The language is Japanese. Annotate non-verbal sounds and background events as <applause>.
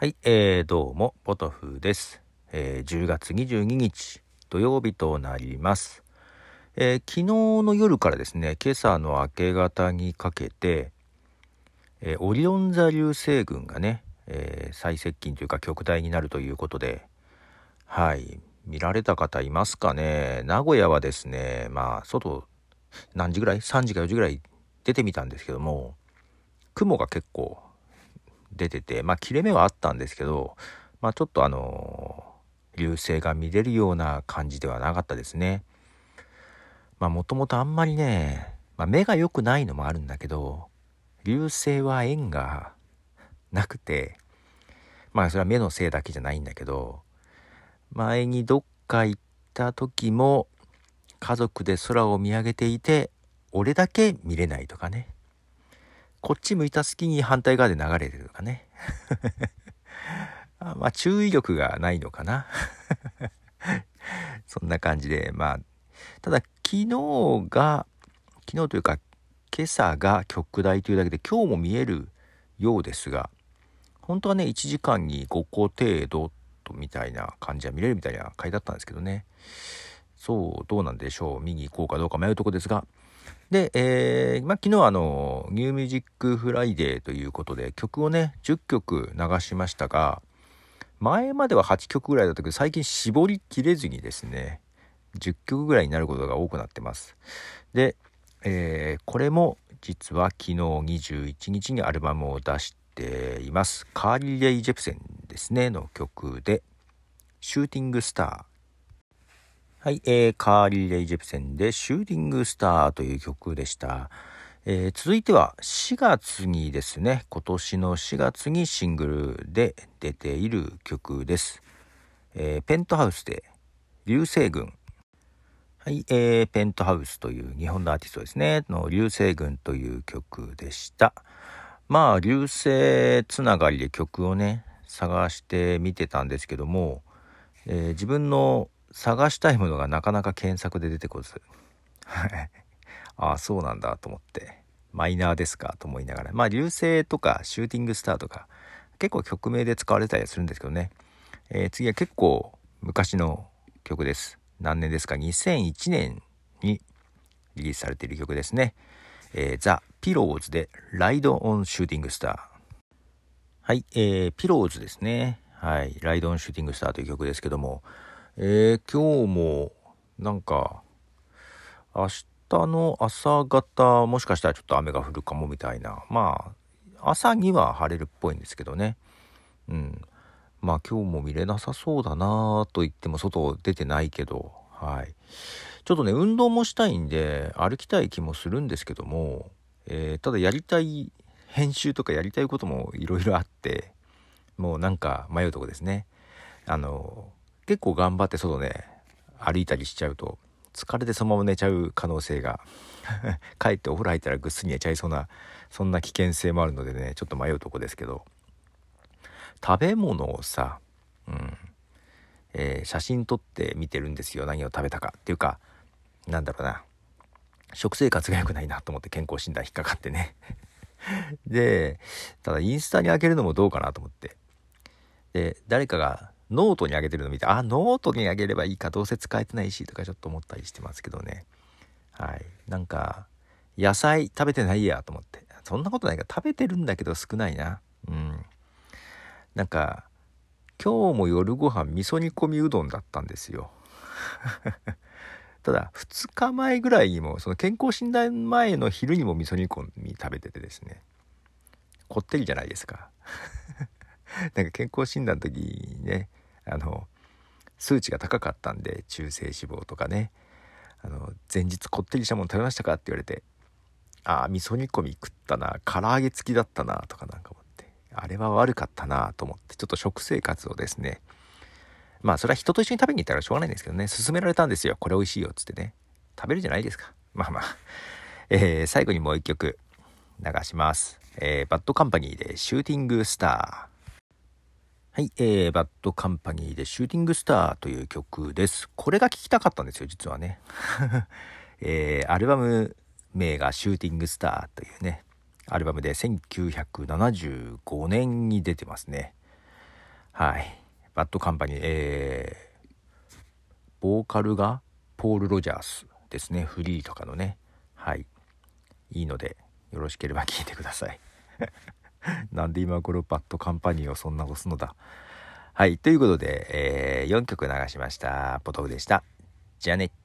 はい、えー、どうも、ポトフです。えー、10月22日土曜日となります。えー昨日の夜からですね、今朝の明け方にかけて、えーオリオン座流星群がね、えー最接近というか極大になるということで、はい、見られた方いますかね。名古屋はですね、まあ、外、何時ぐらい ?3 時か4時ぐらい出てみたんですけども、雲が結構出てて、まあ、切れ目はあったんですけど、まあ、ちょっとあの流星が見れるような感じではなかったですね。まあ、もともとあんまりね、まあ、目が良くないのもあるんだけど、流星は縁がなくて、まあ、それは目のせいだけじゃないんだけど、前にどっか行った時も、家族で空を見上げていて、俺だけ見れないとかね。こっち向いた隙に反対側で流れてるとかね。<laughs> まあ注意力がないのかな。<laughs> そんな感じで、まあ、ただ昨日が、昨日というか今朝が極大というだけで今日も見えるようですが、本当はね、1時間に5個程度とみたいな感じは見れるみたいな書いてあったんですけどね。そう、どうなんでしょう。見に行こうかどうか迷うとこですが、で、えーまあ、昨日あの、 New Music Friday ということで、曲をね、10曲流しましたが、前までは8曲ぐらいだったけど、最近絞りきれずにですね、10曲ぐらいになることが多くなってます。で、えーこれも実は昨日21日にアルバムを出しています。カーリー・レイ・ジェプセンですね、の曲で、シューティング・スター。はい、えー、カーリー・レイ・ジェプセンで、シューティング・スターという曲でした。えー続いては4月にですね、今年の4月にシングルで出ている曲です。えーペントハウスで、流星群。はい、えーペントハウスという日本のアーティストですね、の流星群という曲でした。まあ、流星つながりで曲をね、探してみてたんですけども、えー自分の探したいものがなかなか検索で出てこず、はい。ああ、そうなんだと思って、マイナーですかと思いながら、まあ、流星とかシューティングスターとか、結構曲名で使われたりするんですけどね、えー次は結構昔の曲です。何年ですか ?2001 年にリリースされている曲ですね。えー、ザ・ピローズで、ライド・オン・シューティング・スター。はい、えー、ピローズですね。はい、ライド・オン・シューティング・スターという曲ですけども、えー、今日も、なんか、明日の朝方、もしかしたらちょっと雨が降るかもみたいな。まあ、朝には晴れるっぽいんですけどね。うん。まあ今日も見れなさそうだなと言っても外出てないけど、はい。ちょっとね、運動もしたいんで、歩きたい気もするんですけども、えーただやりたい編集とかやりたいこともいろいろあって、もうなんか迷うとこですね。あの、結構頑張って外ね、歩いたりしちゃうと、疲れてそのまま寝ちゃう可能性が、<laughs> 帰ってお風呂入ったらぐっすり寝ちゃいそうな、そんな危険性もあるのでね、ちょっと迷うとこですけど、食べ物をさ、うん、えー写真撮って見てるんですよ。何を食べたか。っていうか、なんだろうな。食生活が良くないなと思って健康診断引っかかってね。<laughs> で、ただインスタに上げるのもどうかなと思って。で、誰かがノートに上げてるの見て、あ、ノートに上げればいいか、どうせ使えてないし、とかちょっと思ったりしてますけどね。はい。なんか、野菜食べてないやと思って。そんなことないか食べてるんだけど少ないな。うん。なんか、今日も夜ご飯味噌煮込みうどんだったんですよ。<laughs> ただ、2日前ぐらいにも、その健康診断前の昼にも味噌煮込み食べててですね、こってりじゃないですか。<laughs> なんか健康診断の時にね、あの、数値が高かったんで、中性脂肪とかね、あの、前日こってりしたもの食べましたかって言われて、ああ、味噌煮込み食ったな、唐揚げ付きだったな、とかなんか思って、あれは悪かったなと思って、ちょっと食生活をですね、まあそれは人と一緒に食べに行ったらしょうがないんですけどね、勧められたんですよ。これ美味しいよっ、つってね。食べるじゃないですか。まあまあ。えー最後にもう一曲流します。えーバッドカンパニーでシューティングスター。はい、えーバッドカンパニーでシューティングスターという曲です。これが聴きたかったんですよ、実はね。<laughs> えーアルバム名がシューティングスターというね、アルバムで1975年に出てますね。はいバッドカンパニーえー、ボーカルがポール・ロジャースですねフリーとかのねはいいいのでよろしければ聞いてください <laughs> なんで今頃バッドカンパニーをそんな押すのだ。はいということで、えー、4曲流しました。ポトフでした。じゃあね。